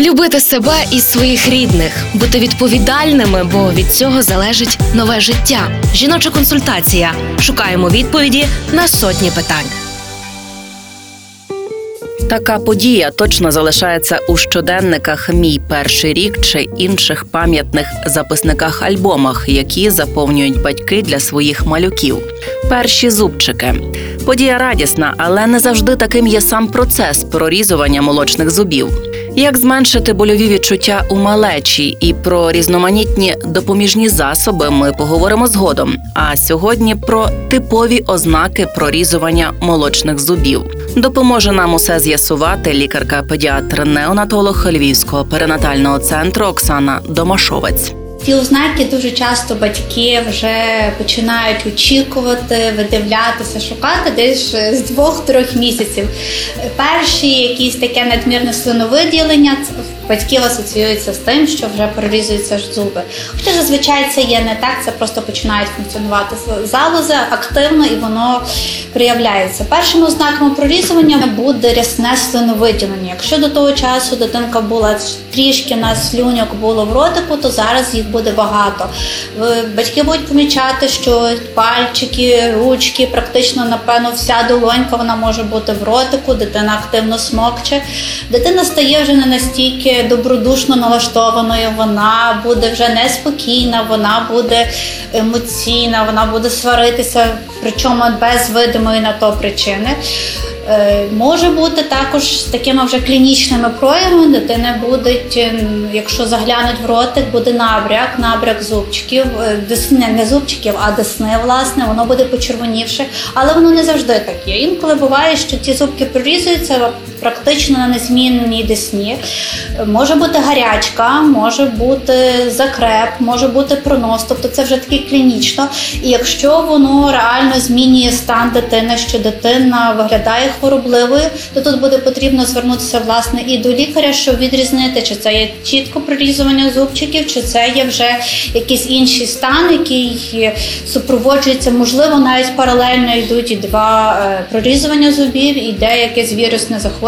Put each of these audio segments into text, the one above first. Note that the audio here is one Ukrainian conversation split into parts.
Любити себе і своїх рідних, бути відповідальними, бо від цього залежить нове життя. Жіноча консультація. Шукаємо відповіді на сотні питань. Така подія точно залишається у щоденниках Мій перший рік чи інших пам'ятних записниках альбомах, які заповнюють батьки для своїх малюків. Перші зубчики. Подія радісна, але не завжди таким є сам процес прорізування молочних зубів. Як зменшити больові відчуття у малечі і про різноманітні допоміжні засоби ми поговоримо згодом. А сьогодні про типові ознаки прорізування молочних зубів. Допоможе нам усе з'ясувати лікарка-педіатр неонатолог Львівського перинатального центру Оксана Домашовець. Ті ознаки дуже часто батьки вже починають очікувати, видивлятися, шукати десь з двох-трьох місяців. Перші якісь таке надмірне слиновиділення це батьків асоціюються з тим, що вже прорізуються ж зуби. Хоча зазвичай це є не так, це просто починають функціонувати залози активно і воно проявляється. Першими ознаками прорізування буде рясне слиновиділення. Якщо до того часу дитинка була трішки на слюньок було в ротику, то зараз їх буде багато. Батьки будуть помічати, що пальчики, ручки, практично, напевно, вся долонька вона може бути в ротику, дитина активно смокче. Дитина стає вже не настільки добродушно налаштованою, вона буде вже неспокійна, вона буде емоційна, вона буде сваритися, причому без видимої на то причини. Е, Може бути також з такими вже клінічними проявами дитини будуть, ем, якщо заглянуть в ротик, буде набряк, набряк зубчиків, е, десни, не зубчиків, а десни, власне, воно буде почервонівше, але воно не завжди таке. Інколи буває, що ті зубки прорізуються практично на незмінній десні. Може бути гарячка, може бути закреп, може бути пронос, тобто це вже таки клінічно. І якщо воно реально змінює стан дитини, що дитина виглядає хворобливою, то тут буде потрібно звернутися власне і до лікаря, щоб відрізнити, чи це є чітко прорізування зубчиків, чи це є вже якийсь інший стан, який супроводжується, можливо, навіть паралельно йдуть і два е, прорізування зубів, і деяке вірусне захворювання,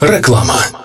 Реклама.